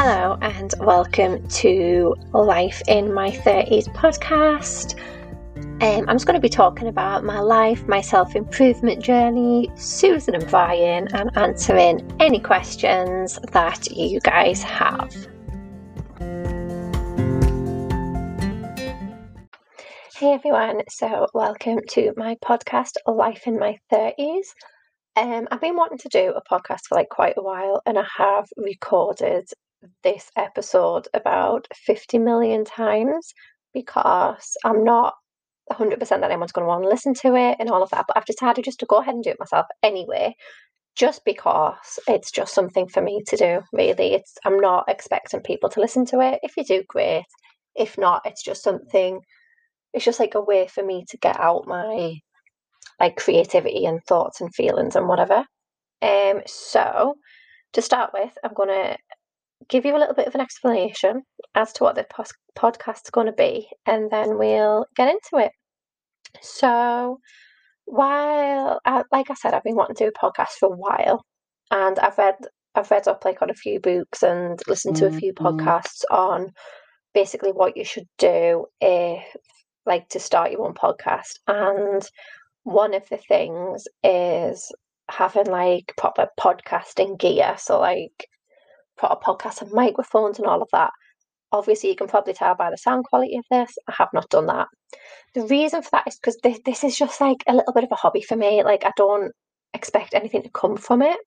Hello, and welcome to Life in My 30s podcast. Um, I'm just going to be talking about my life, my self improvement journey, Susan and Brian, and answering any questions that you guys have. Hey everyone, so welcome to my podcast, Life in My 30s. Um, I've been wanting to do a podcast for like quite a while, and I have recorded this episode about 50 million times because I'm not 100% that anyone's going to want to listen to it and all of that, but I've decided just to go ahead and do it myself anyway, just because it's just something for me to do, really. It's I'm not expecting people to listen to it. If you do, great. If not, it's just something it's just like a way for me to get out my like creativity and thoughts and feelings and whatever. Um, so to start with, I'm gonna give you a little bit of an explanation as to what the pos- podcast's going to be, and then we'll get into it. So, while, I, like I said, I've been wanting to do a podcast for a while, and I've read I've read up like on a few books and listened to a few Mm-hmm. podcasts on basically what you should do if like to start your own podcast. And one of the things is having like proper podcasting gear. So like proper podcast and microphones and all of that. Obviously, you can probably tell by the sound quality of this, I have not done that. The reason for that is because this, this is just like a little bit of a hobby for me. Like, I don't expect anything to come from it.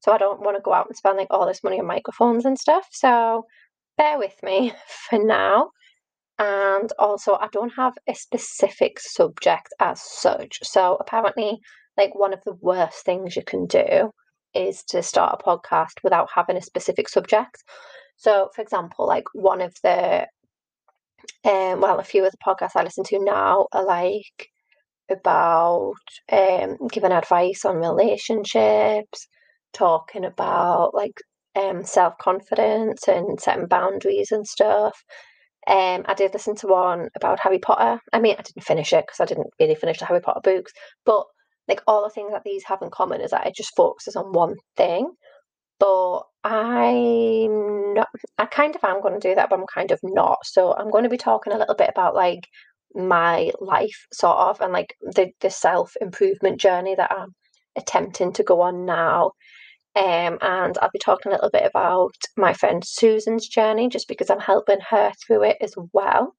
So, I don't want to go out and spend like all this money on microphones and stuff. So, bear with me for now. And also, I don't have a specific subject as such. So, apparently, like one of the worst things you can do is to start a podcast without having a specific subject. So, for example, like one of the, um, well, a few of the podcasts I listen to now are like about um, giving advice on relationships, talking about like um, self confidence and setting boundaries and stuff. Um, I did listen to one about Harry Potter. I mean, I didn't finish it because I didn't really finish the Harry Potter books, but like all the things that these have in common is that it just focuses on one thing. But I'm not, I kind of am going to do that, but I'm kind of not. So I'm going to be talking a little bit about like my life, sort of, and like the, the self improvement journey that I'm attempting to go on now. Um, and I'll be talking a little bit about my friend Susan's journey, just because I'm helping her through it as well.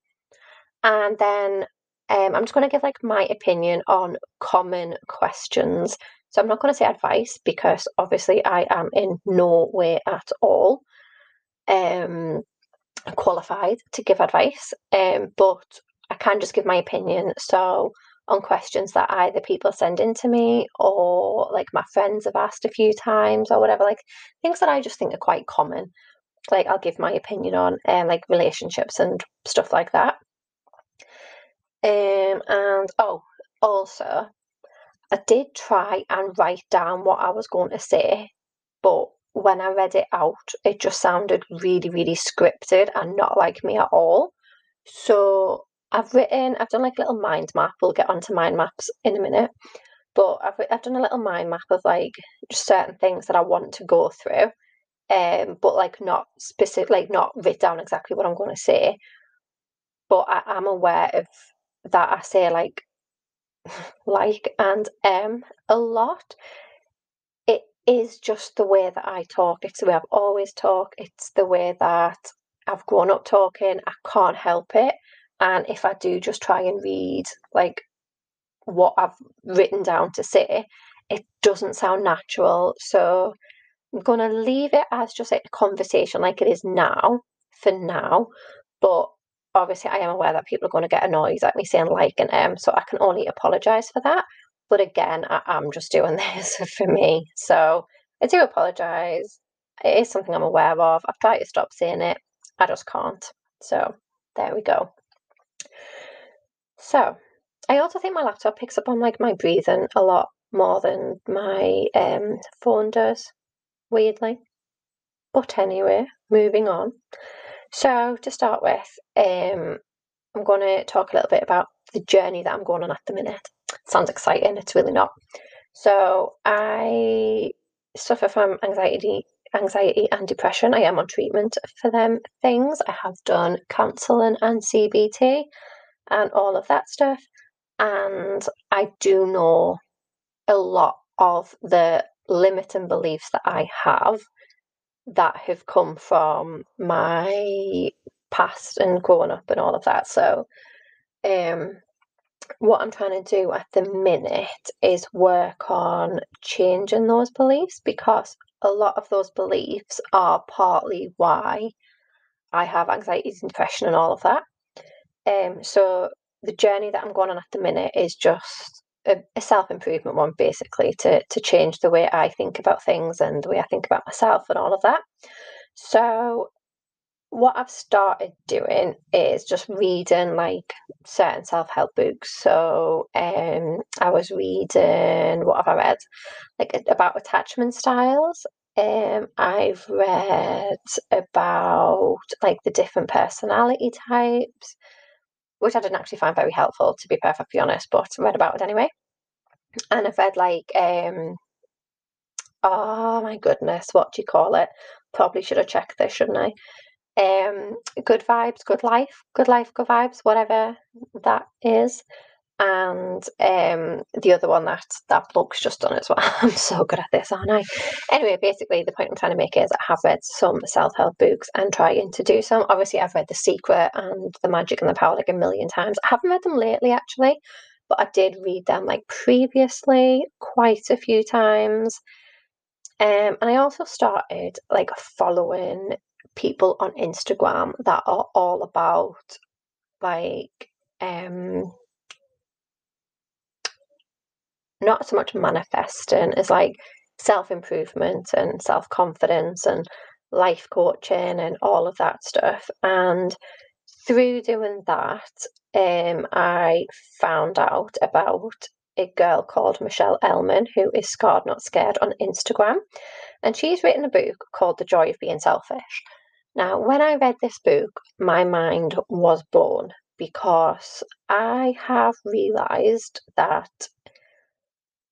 And then um, I'm just going to give like my opinion on common questions. So I'm not going to say advice because obviously I am in no way at all um, qualified to give advice, um, but I can just give my opinion. So on questions that either people send in to me or like my friends have asked a few times or whatever, like things that I just think are quite common. Like I'll give my opinion on um, like relationships and stuff like that. Um, and oh, also, I did try and write down what I was going to say, but when I read it out, it just sounded really, really scripted and not like me at all. So I've written, I've done like a little mind map. We'll get onto mind maps in a minute, but I've I've done a little mind map of like just certain things that I want to go through, um, but like not specific, like not written down exactly what I'm going to say. But I am aware of that. I say like like and um a lot. It is just the way that I talk. It's the way I've always talked. It's the way that I've grown up talking. I can't help it. And if I do just try and read like what I've written down to say, it doesn't sound natural. So I'm gonna leave it as just a conversation like it is now for now. But obviously I am aware that people are going to get annoyed at me saying like and um, so I can only apologise for that. But again, I am just doing this for me. So I do apologise. It is something I'm aware of. I've tried to stop saying it. I just can't. So there we go. So I also think my laptop picks up on like my breathing a lot more than my um, phone does, weirdly. But anyway, moving on. So to start with, um, I'm going to talk a little bit about the journey that I'm going on at the minute. Sounds exciting, it's really not. So I suffer from anxiety anxiety and depression. I am on treatment for them things. I have done counselling and CBT and all of that stuff. And I do know a lot of the limiting beliefs that I have that have come from my past and growing up and all of that. So, um, what I'm trying to do at the minute is work on changing those beliefs because a lot of those beliefs are partly why I have anxiety and depression and all of that. Um, so the journey that I'm going on at the minute is just a, a self improvement one, basically, to to change the way I think about things and the way I think about myself and all of that. So what I've started doing is just reading like certain self help books. So um, I was reading what have I read? Like about attachment styles. Um, I've read about like the different personality types, which I didn't actually find very helpful to be perfectly honest, but read about it anyway. And I've read like um, oh my goodness, what do you call it? Probably should have checked this, shouldn't I? um, good vibes, good life, good life, good vibes, whatever that is. And um, the other one that that book's just done as well. I'm so good at this, aren't I? Anyway, basically, the point I'm trying to make is I have read some self help books and trying to do some. Obviously, I've read The Secret and The Magic and the Power like a million times. I haven't read them lately, actually, but I did read them like previously quite a few times. Um, and I also started like following people on Instagram that are all about like um not so much manifesting as like self improvement and self confidence and life coaching and all of that stuff. And through doing that, um, I found out about a girl called Michelle Elman who is Scarred Not Scared on Instagram. And she's written a book called The Joy of Being Selfish. Now, when I read this book, my mind was blown because I have realised that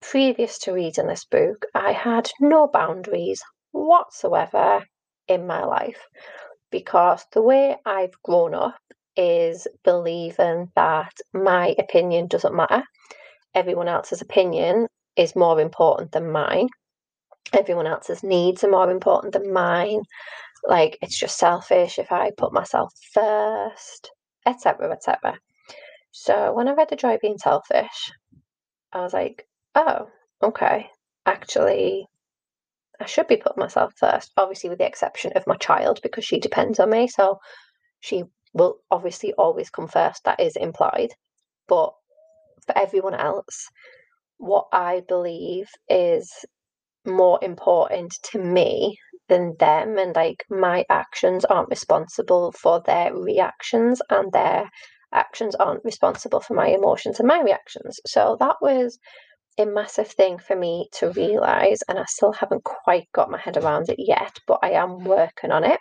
previous to reading this book, I had no boundaries whatsoever in my life because the way I've grown up is believing that my opinion doesn't matter. Everyone else's opinion is more important than mine. Everyone else's needs are more important than mine like it's just selfish if I put myself first, etc., etc. So when I read The Joy of Being Selfish, I was like, oh, okay, actually, I should be putting myself first, obviously, with the exception of my child because she depends on me. So she will obviously always come first, that is implied. But for everyone else, what I believe is more important to me than them and like my actions aren't responsible for their reactions and their actions aren't responsible for my emotions and my reactions so that was a massive thing for me to realize and i still haven't quite got my head around it yet but i am working on it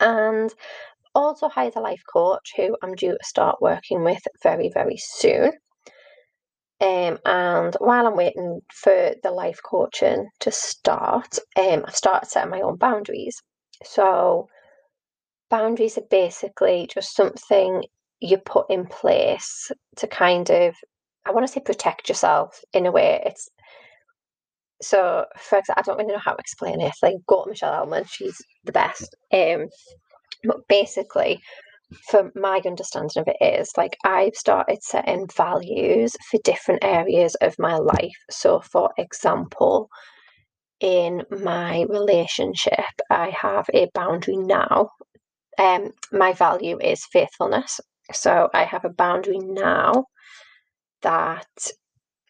and also hired a life coach who i'm due to start working with very very soon um, and while I'm waiting for the life coaching to start, um, I've started setting my own boundaries. So, boundaries are basically just something you put in place to kind of, I want to say, protect yourself in a way. It's so, for example, I don't really know how to explain it. Like, go to Michelle Elman, she's the best. Um, but basically, for my understanding of it is like I've started setting values for different areas of my life. So, for example, in my relationship, I have a boundary now. Um, my value is faithfulness. So, I have a boundary now that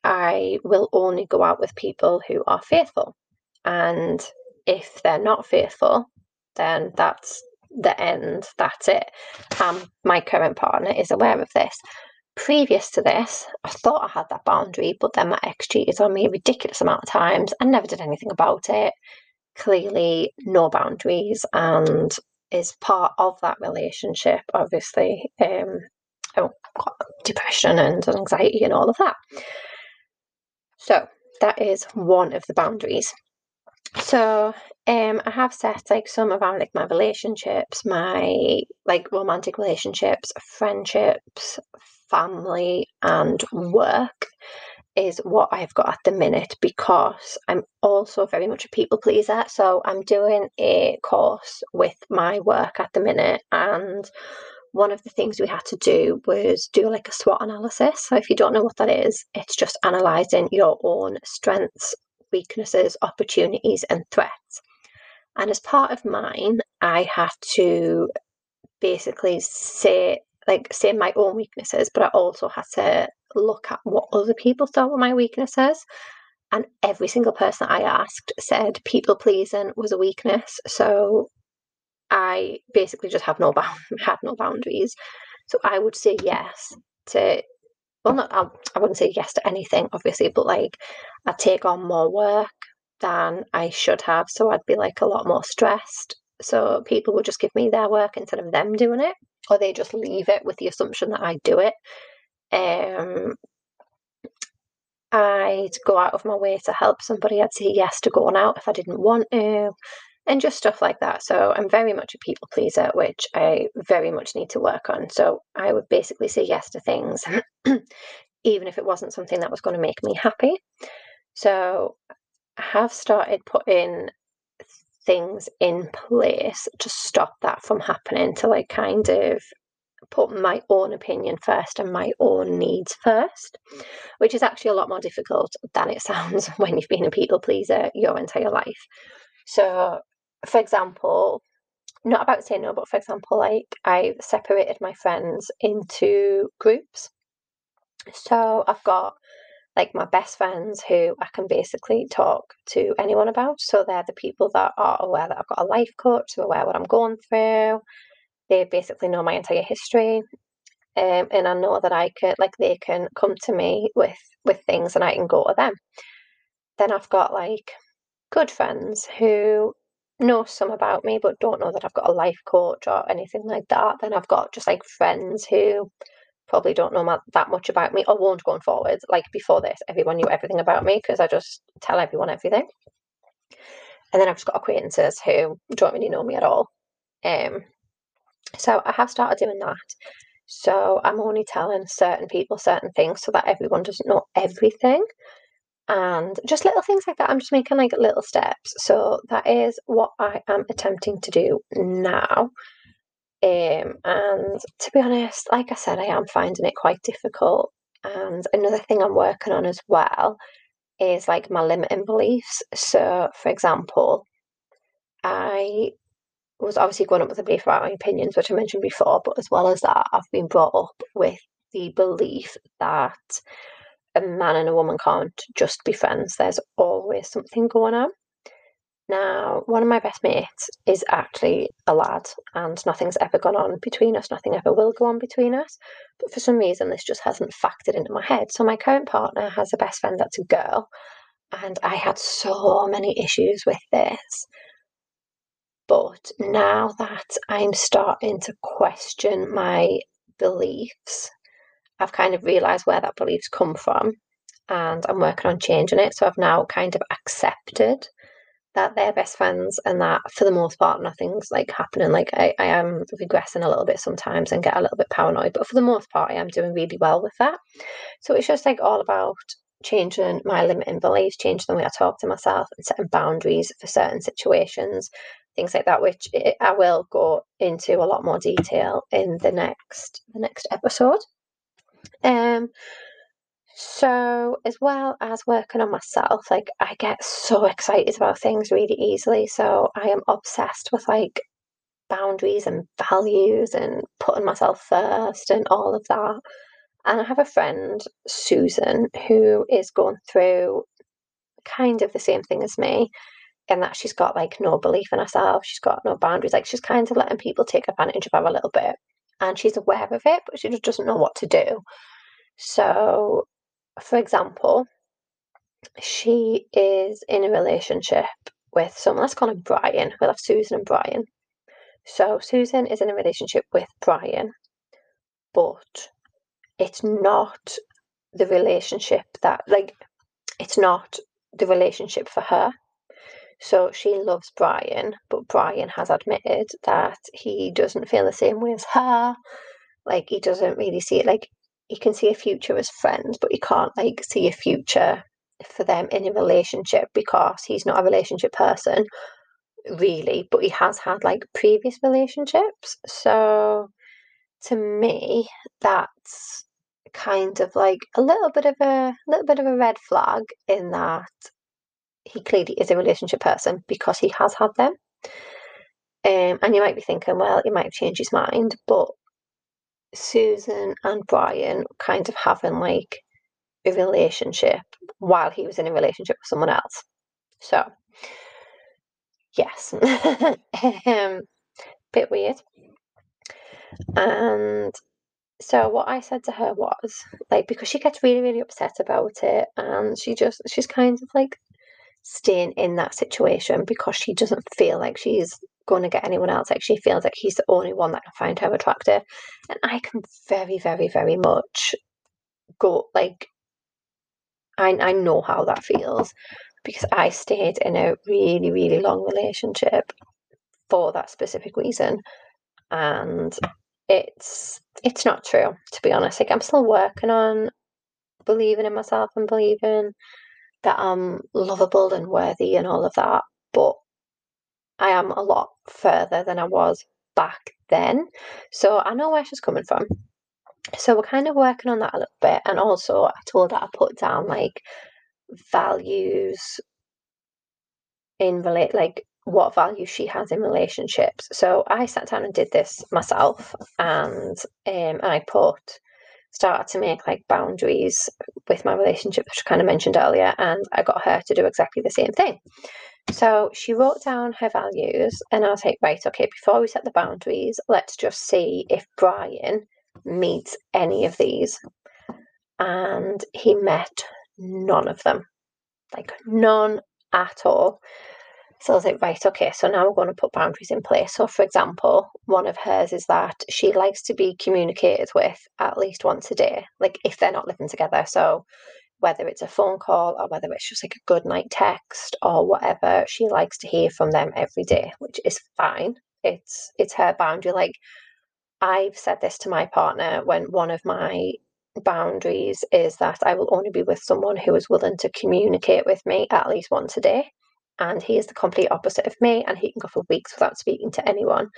I will only go out with people who are faithful. And if they're not faithful, then that's the end, that's it. Um, my current partner is aware of this. Previous to this, I thought I had that boundary, but then my ex cheated on me a ridiculous amount of times and never did anything about it. Clearly, no boundaries, and is part of that relationship, obviously, um, oh, depression and anxiety and all of that. So, that is one of the boundaries. So um I have set like some of around like my relationships, my like romantic relationships, friendships, family and work is what I've got at the minute because I'm also very much a people pleaser. So I'm doing a course with my work at the minute and one of the things we had to do was do like a SWOT analysis. So if you don't know what that is, it's just analysing your own strengths, weaknesses, opportunities, and threats. And as part of mine, I had to basically say like say my own weaknesses, but I also had to look at what other people thought were my weaknesses. And every single person I asked said people pleasing was a weakness. So I basically just have no bound had no boundaries. So I would say yes to well not I, I wouldn't say yes to anything obviously, but like I'd take on more work than I should have. So I'd be like a lot more stressed. So people would just give me their work instead of them doing it, or they just leave it with the assumption that I do it. Um, I'd go out of my way to help somebody. I'd say yes to going out if I didn't want to and just stuff like that. So I'm very much a people pleaser, which I very much need to work on. So I would basically say yes to things, even if it wasn't something that was going to make me happy. So I have started putting things in place to stop that from happening, to like kind of put my own opinion first and my own needs first, which is actually a lot more difficult than it sounds when you've been a people pleaser your entire life. So for example, not about saying no, but for example, like I've separated my friends into groups. So I've got like my best friends who I can basically talk to anyone about. So they're the people that are aware that I've got a life coach, they're aware what I'm going through. They basically know my entire history. Um, and I know that I can like they can come to me with with things and I can go to them. Then I've got like good friends who know some about me but don't know that I've got a life coach or anything like that. Then I've got just like friends who probably don't know that much about me or won't going forward. Like before this, everyone knew everything about me because I just tell everyone everything. And then I've just got acquaintances who don't really know me at all. Um, so I have started doing that. So I'm only telling certain people certain things so that everyone doesn't know everything and just little things like that. I'm just making like little steps. So that is what I am attempting to do now. Um, and to be honest, like I said, I am finding it quite difficult. And another thing I'm working on as well is like my limiting beliefs. So, for example, I was obviously growing up with a belief about my opinions, which I mentioned before, but as well as that, I've been brought up with the belief that a man and a woman can't just be friends. There's always something going on. Now, one of my best mates is actually a lad, and nothing's ever gone on between us, nothing ever will go on between us. But for some reason, this just hasn't factored into my head. So, my current partner has a best friend that's a girl, and I had so many issues with this. But now that I'm starting to question my beliefs I've kind of realised where that belief's come from and I'm working on changing it. So I've now kind of accepted that they're best friends and that for the most part nothing's like happening. Like I, I am regressing a little bit sometimes and get a little bit paranoid, but for the most part I am doing really well with that. So it's just like all about changing my limiting beliefs, changing the way I talk to myself and setting boundaries for certain situations, things like that, which eh, I will go into a lot more detail in the next the next episode. Um, so as well as working on myself, like I get so excited about things really easily. So I am obsessed with like boundaries and values and putting myself first and all of that. And I have a friend, Susan, who is going through kind of the same thing as me in that she's got like no belief in herself, she's got no boundaries, like she's kind of letting people take advantage of her a little bit. And she's aware of it, but she just doesn't know what to do. So, for example, she is in a relationship with someone, let's call him Brian. We'll have Susan and Brian. So, Susan is in a relationship with Brian, but it's not the relationship that, like, it's not the relationship for her. So she loves Brian, but Brian has admitted that he doesn't feel the same way as her. Like he doesn't really see it like he can see a future as friends, but he can't like see a future for them in a relationship because he's not a relationship person, really, but he has had like previous relationships. So to me, that's kind of like a little bit of a little bit of a red flag in that he clearly is a relationship person because he has had them. Um, and you might be thinking, well, he might have changed his mind, but Susan and Brian kind of having like a relationship while he was in a relationship with someone else. So, yes, um, bit weird. And so what I said to her was like because she gets really really upset about it and she just she's kind of like staying in that situation because she doesn't feel like she's going to get anyone else. Like she feels like he's the only one that can find her attractive. And I can very, very, very much go like I I know how that feels because I stayed in a really, really long relationship for that specific reason. And it's it's not true, to be honest. Like I'm still working on believing in myself and believing that I'm lovable and worthy and all of that. But I am a lot further than I was back then. So I know where she's coming from. So we're kind of working on that a little bit. And also, I told her I put down like values in relate, like what value she has in relationships. So I sat down and did this myself, and um, I put started to make like boundaries with my relationship, which I kind of mentioned earlier, and I got her to do exactly the same thing. So she wrote down her values, and I was like, right, okay, before we set the boundaries, let's just see if Brian meets any of these. And he met none of them, like none at all. So I was like, right, okay, so now we're going to put boundaries in place. So, for example, one of hers is that she likes to be communicated with at least once a day, like if they're not living together. So, whether it's a phone call or whether it's just like a good night text or whatever, she likes to hear from them every day, which is fine. It's it's her boundary. Like I've said this to my partner when one of my boundaries is that I will only be with someone who is willing to communicate with me at least once a day. And he is the complete opposite of me, and he can go for weeks without speaking to anyone.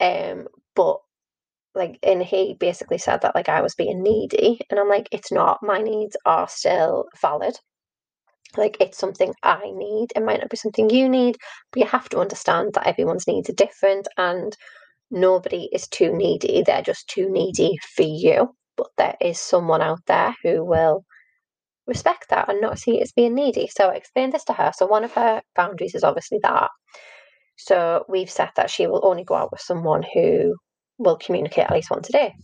Um, but like and he basically said that like I was being needy and I'm like it's not. My needs are still valid. Like it's something I need. It might not be something you need but you have to understand that everyone's needs are different and nobody is too needy. They're just too needy for you. But there is someone out there who will respect that and not see it as being needy so I explained this to her so one of her boundaries is obviously that so we've said that she will only go out with someone who will communicate at least once a day.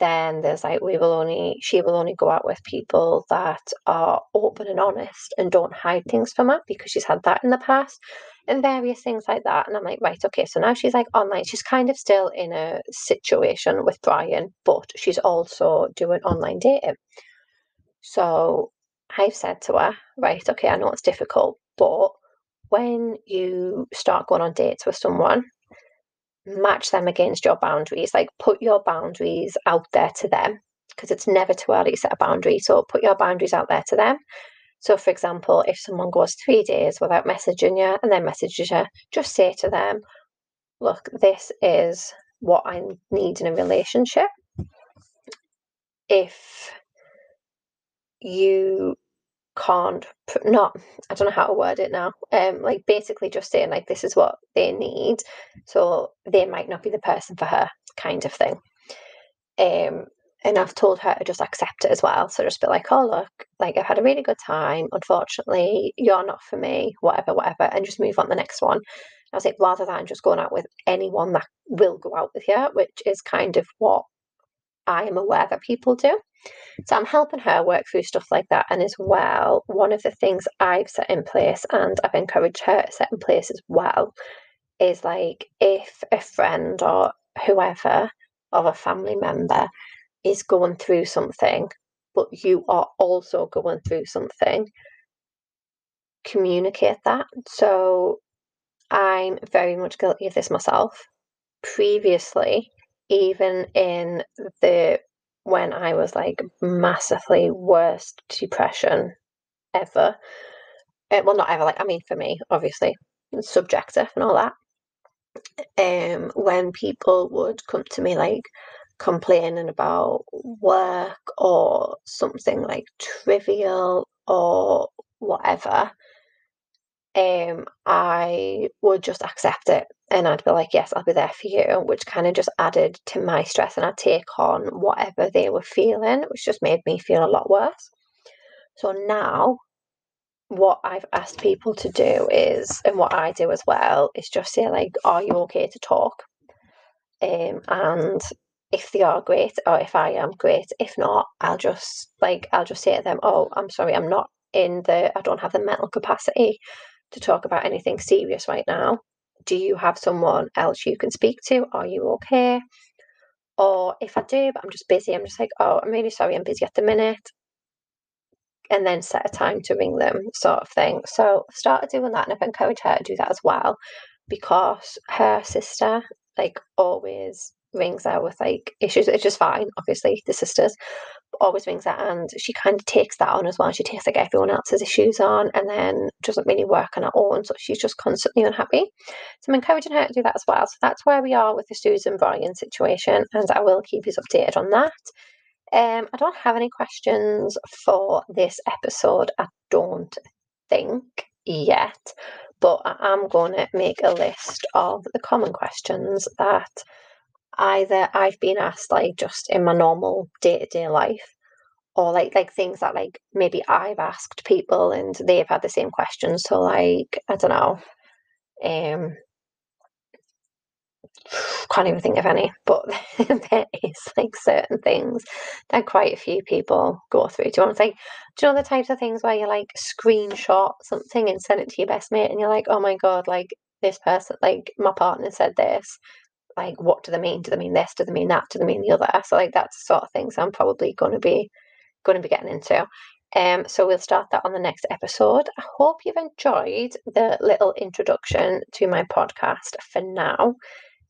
Then there's like we will only she will only go out with people that are open and honest and don't hide things from her because she's had that in the past and various things like that. And I'm like, right, okay, so now she's like online. She's kind of still in a situation with Brian, but she's also doing online dating. So I've said to her, right, okay, I know it's difficult, but when you start going on dates with someone, match them against your boundaries. Like put your boundaries out there to them because it's never too early to set a boundary. So put your boundaries out there to them. So, for example, if someone goes three days without messaging you and then messages you, just say to them, Look, this is what I need in a relationship. If you can't not i don't know how to word it now um like basically just saying like this is what they need so they might not be the person for her kind of thing um and I've told her to just accept it as well. So just be like, oh, look, like I've had a really good time. Unfortunately, you're not for me, whatever, whatever, and just move on the next one. I was like, rather than just going out with anyone that will go out with you, which is kind of what I am aware that people do. So I'm helping her work through stuff like that. And as well, one of the things I've set in place and I've encouraged her to set in place as well is like if a friend or whoever or a family member is going through something, but you are also going through something, communicate that. So I'm very much guilty of this myself. Previously, even in the when I was like massively worst depression ever. Uh, well, not ever. Like I mean, for me, obviously, subjective and all that. Um, when people would come to me like complaining about work or something like trivial or whatever, um, I would just accept it and I'd be like, yes, I'll be there for you, which kind of just added to my stress and I'd take on whatever they were feeling, which just made me feel a lot worse. So now, what I've asked people to do is, and what I do as well, is just say, like, are you okay to talk? Um, and if they are great, or if I am great, if not, I'll just like I'll just say to them, oh, I'm sorry, I'm not in the, I don't have the mental capacity to talk about anything serious right now. Do you have someone else you can speak to? Are you okay? Or if I do, but I'm just busy, I'm just like, oh, I'm really sorry, I'm busy at the minute. And then set a time to ring them, sort of thing. So I started doing that, and I've encouraged her to do that as well because her sister, like, always rings her with like issues, which is fine, obviously, the sisters, always rings her and she kind of takes that on as well. She takes like everyone else's issues on and then doesn't really work on her own. So she's just constantly unhappy. So I'm encouraging her to do that as well. So that's where we are with the Susan Brian situation and I will keep you updated on that. Um, I don't have any questions for this episode. I don't think yet, but I am going to make a list of the common questions that either I've been asked like just in my normal day to day life, or like like things that like maybe I've asked people and they've had the same questions. So like I don't know, um, can't even think of any, but there is like certain things that quite a few people go through. Do you want to say, do you know the types of things where you like screenshot something and send it to your best mate and you're like, oh my god, like this person, like my partner said this, like what do they mean? Do they mean this? Do they mean that? Do they mean the other? So like that's the sort of things I'm probably going to be to be getting into. Um, so we'll start that on the next episode. I hope you've enjoyed the little introduction to my podcast for now.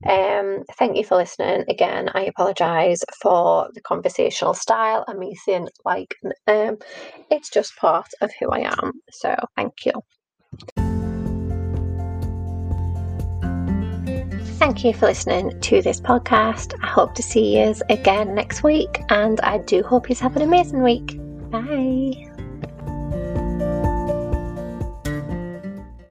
Um, thank you for listening. Again, I apologise for the conversational style and me saying like um, it's just part of who I am. So thank you. Thank you for listening to this podcast. I hope to see you again next week, and I do hope you have an amazing week. Bye.